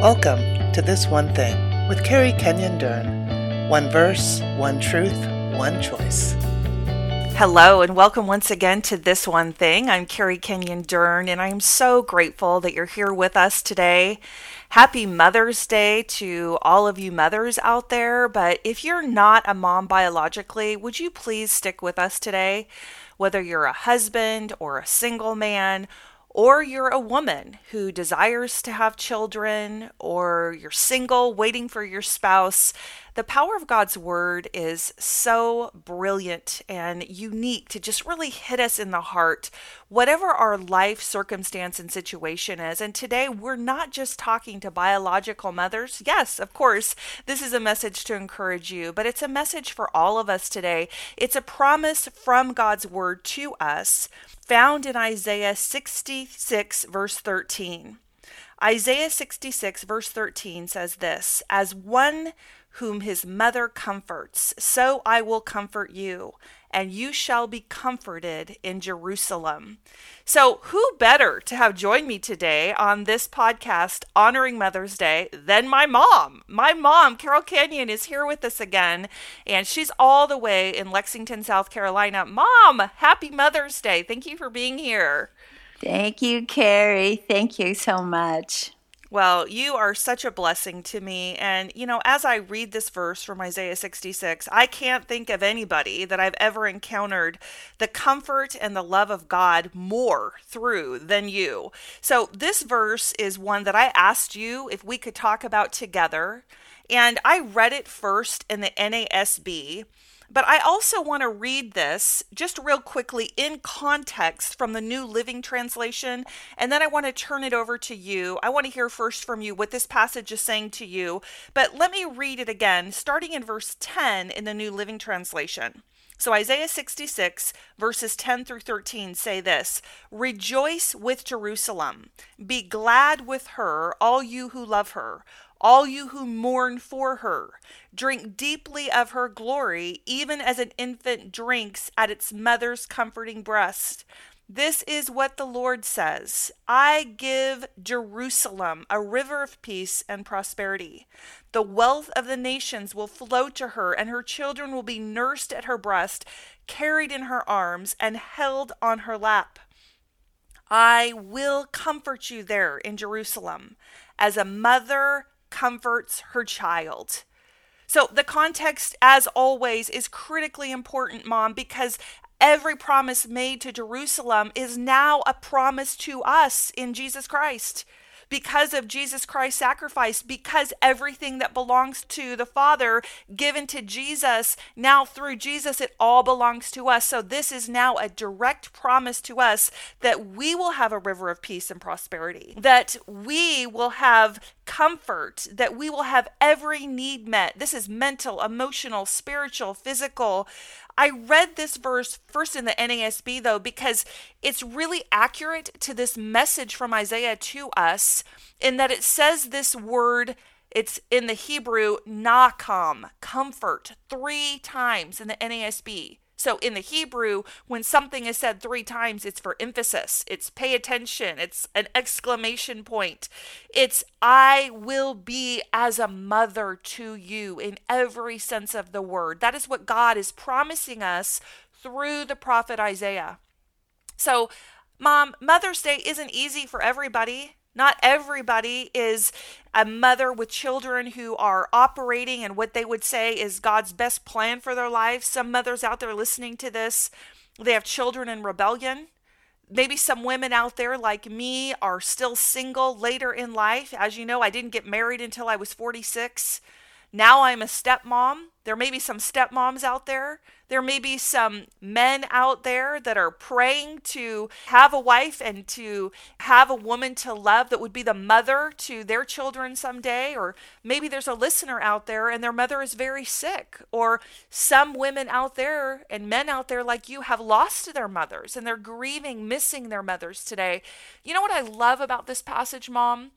Welcome to This One Thing with Carrie Kenyon Dern. One verse, one truth, one choice. Hello, and welcome once again to This One Thing. I'm Carrie Kenyon Dern, and I'm so grateful that you're here with us today. Happy Mother's Day to all of you mothers out there. But if you're not a mom biologically, would you please stick with us today? Whether you're a husband or a single man, or you're a woman who desires to have children, or you're single waiting for your spouse, the power of God's word is so brilliant and unique to just really hit us in the heart, whatever our life circumstance and situation is. And today, we're not just talking to biological mothers. Yes, of course, this is a message to encourage you, but it's a message for all of us today. It's a promise from God's word to us found in Isaiah 66, verse 13. Isaiah 66, verse 13 says this As one whom his mother comforts, so I will comfort you, and you shall be comforted in Jerusalem. So, who better to have joined me today on this podcast honoring Mother's Day than my mom? My mom, Carol Kenyon, is here with us again, and she's all the way in Lexington, South Carolina. Mom, happy Mother's Day. Thank you for being here. Thank you, Carrie. Thank you so much. Well, you are such a blessing to me. And, you know, as I read this verse from Isaiah 66, I can't think of anybody that I've ever encountered the comfort and the love of God more through than you. So, this verse is one that I asked you if we could talk about together. And I read it first in the NASB. But I also want to read this just real quickly in context from the New Living Translation, and then I want to turn it over to you. I want to hear first from you what this passage is saying to you, but let me read it again, starting in verse 10 in the New Living Translation. So, Isaiah 66, verses 10 through 13 say this Rejoice with Jerusalem, be glad with her, all you who love her all you who mourn for her. Drink deeply of her glory, even as an infant drinks at its mother's comforting breast. This is what the Lord says I give Jerusalem a river of peace and prosperity. The wealth of the nations will flow to her, and her children will be nursed at her breast, carried in her arms, and held on her lap. I will comfort you there in Jerusalem as a mother comforts her child. So, the context, as always, is critically important, mom, because every promise made to Jerusalem is now a promise to us in Jesus Christ because of Jesus Christ's sacrifice, because everything that belongs to the Father given to Jesus, now through Jesus, it all belongs to us. So this is now a direct promise to us that we will have a river of peace and prosperity, that we will have comfort, that we will have every need met. This is mental, emotional, spiritual, physical. I read this verse first in the NASB though, because it's really accurate to this message from Isaiah to us in that it says this word. It's in the Hebrew, nacham, comfort, three times in the NASB. So in the Hebrew, when something is said three times, it's for emphasis, it's pay attention, it's an exclamation point. It's I will be as a mother to you in every sense of the word. That is what God is promising us through the prophet Isaiah. So, Mom, Mother's Day isn't easy for everybody. Not everybody is a mother with children who are operating and what they would say is God's best plan for their life. Some mothers out there listening to this, they have children in rebellion. Maybe some women out there like me are still single later in life. As you know, I didn't get married until I was 46. Now I'm a stepmom. There may be some stepmoms out there. There may be some men out there that are praying to have a wife and to have a woman to love that would be the mother to their children someday. Or maybe there's a listener out there and their mother is very sick. Or some women out there and men out there like you have lost their mothers and they're grieving, missing their mothers today. You know what I love about this passage, Mom?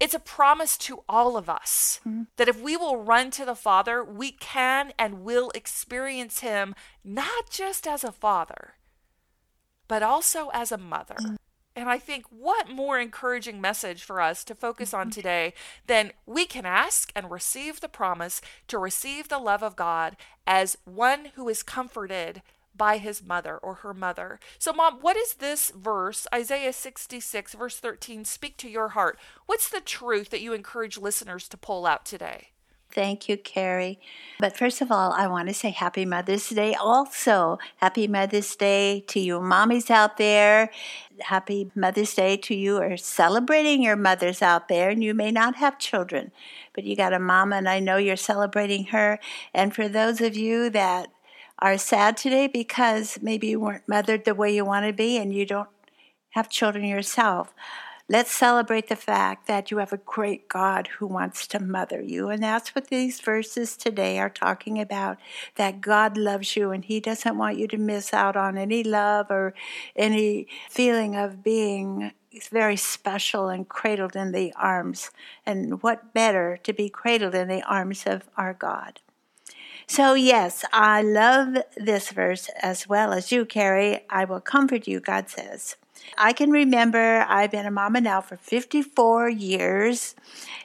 It's a promise to all of us mm-hmm. that if we will run to the Father, we can and will experience Him not just as a father, but also as a mother. Mm-hmm. And I think what more encouraging message for us to focus on today than we can ask and receive the promise to receive the love of God as one who is comforted by his mother or her mother. So, Mom, what is this verse, Isaiah 66, verse 13, speak to your heart? What's the truth that you encourage listeners to pull out today? Thank you, Carrie. But first of all, I want to say Happy Mother's Day also. Happy Mother's Day to you mommies out there. Happy Mother's Day to you or celebrating your mothers out there. And you may not have children, but you got a mama, and I know you're celebrating her. And for those of you that are sad today because maybe you weren't mothered the way you want to be and you don't have children yourself. Let's celebrate the fact that you have a great God who wants to mother you. And that's what these verses today are talking about that God loves you and He doesn't want you to miss out on any love or any feeling of being very special and cradled in the arms. And what better to be cradled in the arms of our God? So, yes, I love this verse as well as you, Carrie. I will comfort you, God says. I can remember I've been a mama now for 54 years,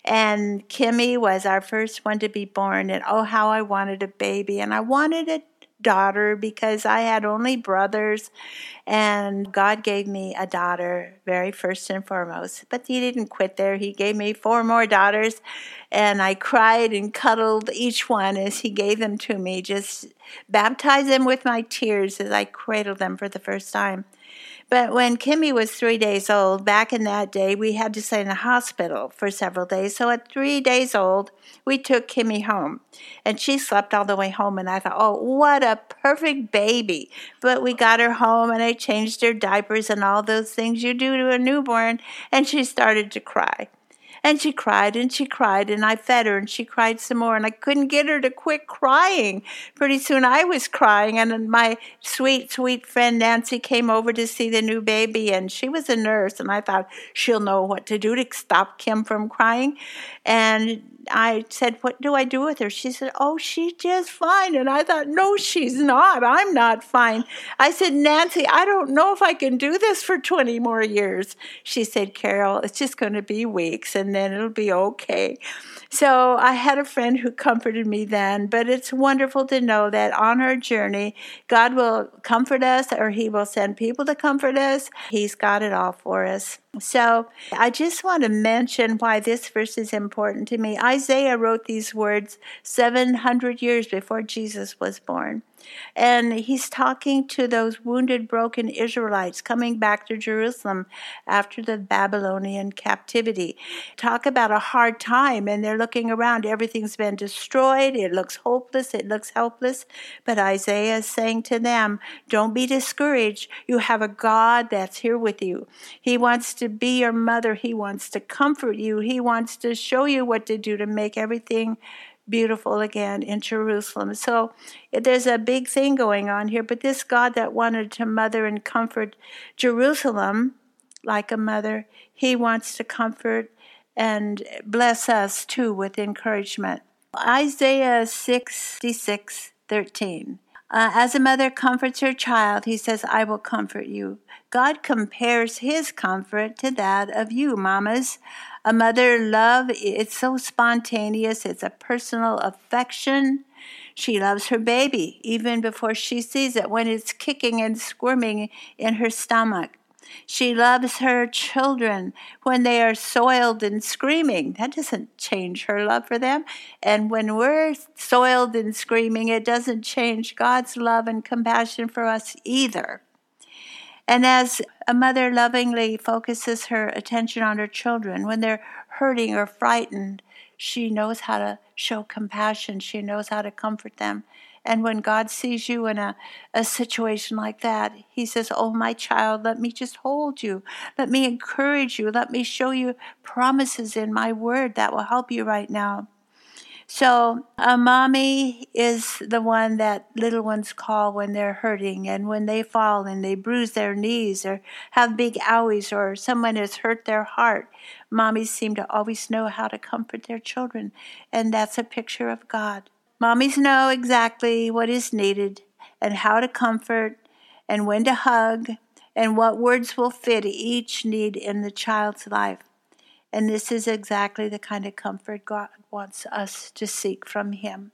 and Kimmy was our first one to be born. And oh, how I wanted a baby! And I wanted a daughter because I had only brothers, and God gave me a daughter very first and foremost. But He didn't quit there. He gave me four more daughters, and I cried and cuddled each one as He gave them to me, just baptized them with my tears as I cradled them for the first time. But when Kimmy was three days old, back in that day, we had to stay in the hospital for several days. So at three days old, we took Kimmy home. And she slept all the way home. And I thought, oh, what a perfect baby. But we got her home and I changed her diapers and all those things you do to a newborn. And she started to cry. And she cried and she cried, and I fed her, and she cried some more, and I couldn't get her to quit crying. Pretty soon I was crying, and my sweet, sweet friend Nancy came over to see the new baby, and she was a nurse, and I thought she'll know what to do to stop Kim from crying. And I said, What do I do with her? She said, Oh, she's just fine. And I thought, No, she's not. I'm not fine. I said, Nancy, I don't know if I can do this for 20 more years. She said, Carol, it's just going to be weeks and then it'll be okay. So I had a friend who comforted me then, but it's wonderful to know that on our journey, God will comfort us or He will send people to comfort us. He's got it all for us. So I just want to mention why this verse is important to me. Isaiah wrote these words 700 years before Jesus was born. And he's talking to those wounded, broken Israelites coming back to Jerusalem after the Babylonian captivity. Talk about a hard time, and they're looking around. Everything's been destroyed. It looks hopeless. It looks helpless. But Isaiah is saying to them, Don't be discouraged. You have a God that's here with you. He wants to be your mother. He wants to comfort you. He wants to show you what to do to make everything beautiful again in Jerusalem. So there's a big thing going on here, but this God that wanted to mother and comfort Jerusalem like a mother, he wants to comfort and bless us too with encouragement. Isaiah 66 13. Uh, as a mother comforts her child, he says, I will comfort you. God compares his comfort to that of you, mamas. A mother love, it's so spontaneous, it's a personal affection. She loves her baby even before she sees it when it's kicking and squirming in her stomach. She loves her children when they are soiled and screaming. That doesn't change her love for them. And when we're soiled and screaming, it doesn't change God's love and compassion for us either. And as a mother lovingly focuses her attention on her children when they're hurting or frightened, she knows how to show compassion. She knows how to comfort them. And when God sees you in a, a situation like that, He says, Oh, my child, let me just hold you. Let me encourage you. Let me show you promises in my word that will help you right now. So, a mommy is the one that little ones call when they're hurting and when they fall and they bruise their knees or have big owies or someone has hurt their heart. Mommies seem to always know how to comfort their children, and that's a picture of God. Mommies know exactly what is needed and how to comfort and when to hug and what words will fit each need in the child's life. And this is exactly the kind of comfort God wants us to seek from Him.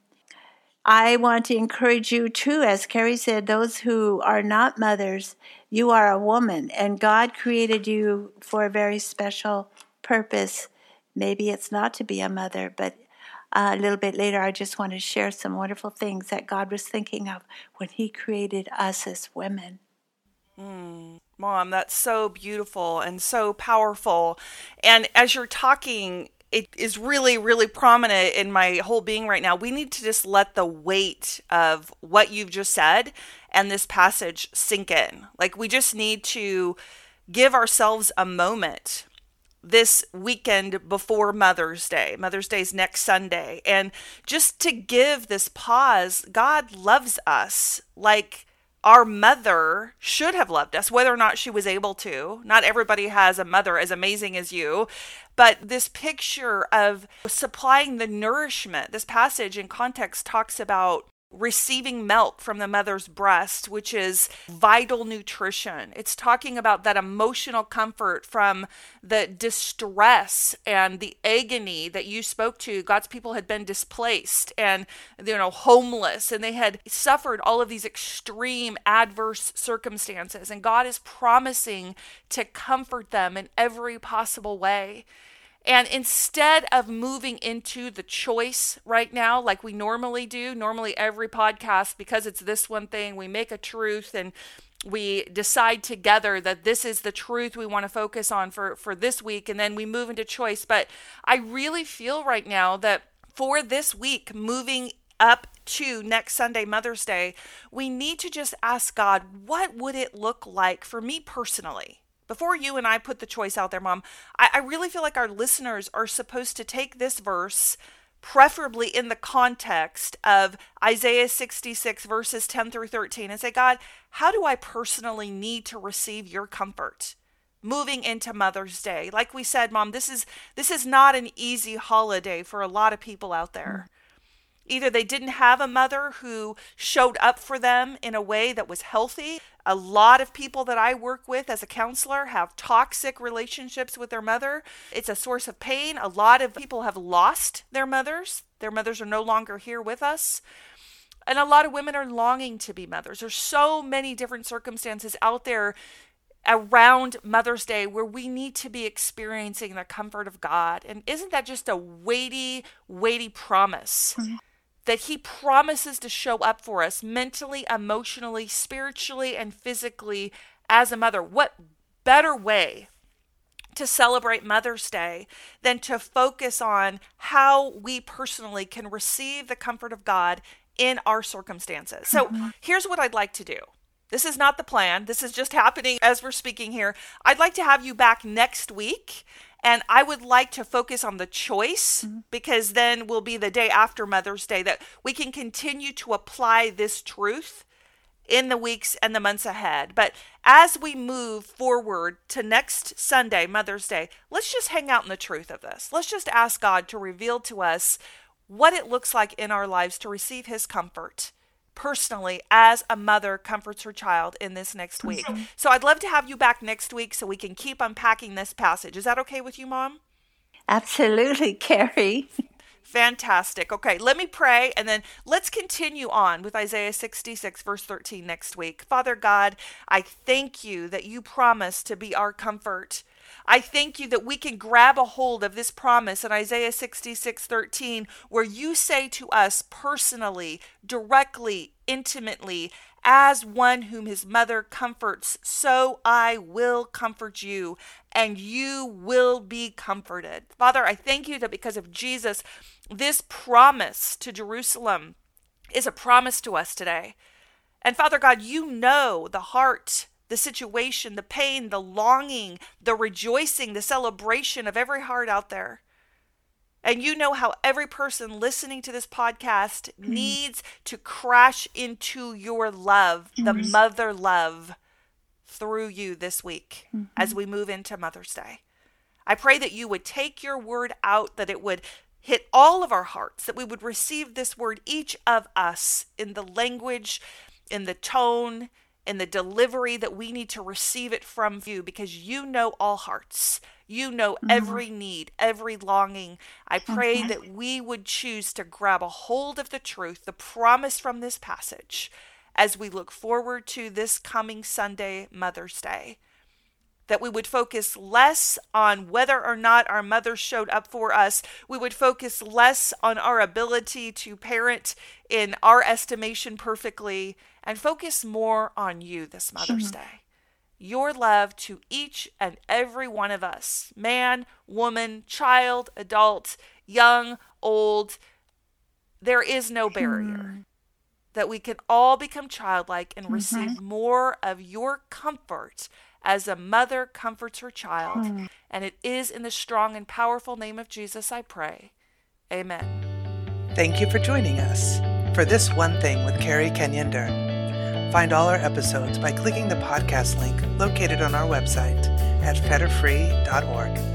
I want to encourage you too, as Carrie said, those who are not mothers, you are a woman, and God created you for a very special purpose. Maybe it's not to be a mother, but a little bit later, I just want to share some wonderful things that God was thinking of when He created us as women. Mm, Mom, that's so beautiful and so powerful. And as you're talking, it is really, really prominent in my whole being right now. We need to just let the weight of what you've just said and this passage sink in. Like, we just need to give ourselves a moment this weekend before Mother's Day. Mother's Day is next Sunday. And just to give this pause, God loves us like our mother should have loved us, whether or not she was able to. Not everybody has a mother as amazing as you, but this picture of supplying the nourishment, this passage in context talks about receiving milk from the mother's breast, which is vital nutrition. It's talking about that emotional comfort from the distress and the agony that you spoke to. God's people had been displaced and, you know, homeless, and they had suffered all of these extreme adverse circumstances. And God is promising to comfort them in every possible way. And instead of moving into the choice right now, like we normally do, normally every podcast, because it's this one thing, we make a truth and we decide together that this is the truth we want to focus on for, for this week, and then we move into choice. But I really feel right now that for this week, moving up to next Sunday, Mother's Day, we need to just ask God, what would it look like for me personally? Before you and I put the choice out there, Mom, I, I really feel like our listeners are supposed to take this verse preferably in the context of Isaiah 66, verses 10 through 13, and say, God, how do I personally need to receive your comfort? moving into mother's day like we said mom this is this is not an easy holiday for a lot of people out there mm-hmm. Either they didn't have a mother who showed up for them in a way that was healthy. A lot of people that I work with as a counselor have toxic relationships with their mother. It's a source of pain. A lot of people have lost their mothers. Their mothers are no longer here with us. And a lot of women are longing to be mothers. There's so many different circumstances out there around Mother's Day where we need to be experiencing the comfort of God. And isn't that just a weighty, weighty promise? Mm-hmm that He promises to show up for us mentally, emotionally, spiritually, and physically as a mother. What better way to celebrate Mother's Day than to focus on how we personally can receive the comfort of God in our circumstances? So mm-hmm. here's what I'd like to do. This is not the plan. This is just happening as we're speaking here. I'd like to have you back next week and I would like to focus on the choice mm-hmm. because then will be the day after Mother's Day that we can continue to apply this truth in the weeks and the months ahead. But as we move forward to next Sunday, Mother's Day, let's just hang out in the truth of this. Let's just ask God to reveal to us what it looks like in our lives to receive His comfort personally as a mother comforts her child in this next week. So I'd love to have you back next week so we can keep unpacking this passage. Is that okay with you, Mom? Absolutely, Carrie. Fantastic. Okay, let me pray and then let's continue on with Isaiah 66, verse 13 next week. Father God, I thank you that you promise to be our comfort. I thank you that we can grab a hold of this promise in Isaiah 66 13, where you say to us personally, directly, intimately, as one whom his mother comforts, so I will comfort you, and you will be comforted. Father, I thank you that because of Jesus, this promise to Jerusalem is a promise to us today. And Father God, you know the heart the situation, the pain, the longing, the rejoicing, the celebration of every heart out there. And you know how every person listening to this podcast mm-hmm. needs to crash into your love, mm-hmm. the mother love, through you this week mm-hmm. as we move into Mother's Day. I pray that you would take your word out, that it would hit all of our hearts, that we would receive this word, each of us, in the language, in the tone, in the delivery that we need to receive it from you because you know all hearts. You know mm-hmm. every need, every longing. I pray mm-hmm. that we would choose to grab a hold of the truth, the promise from this passage, as we look forward to this coming Sunday, Mother's Day that we would focus less on whether or not our mother showed up for us. We would focus less on our ability to parent in our estimation perfectly and focus more on you this Mother's mm-hmm. Day. Your love to each and every one of us man, woman, child, adult, young, old. There is no barrier. Mm-hmm. That we can all become childlike and mm-hmm. receive more of your comfort as a mother comforts her child. Hmm. And it is in the strong and powerful name of Jesus I pray. Amen. Thank you for joining us for this one thing with Carrie Kenyon Dern. Find all our episodes by clicking the podcast link located on our website at fetterfree.org.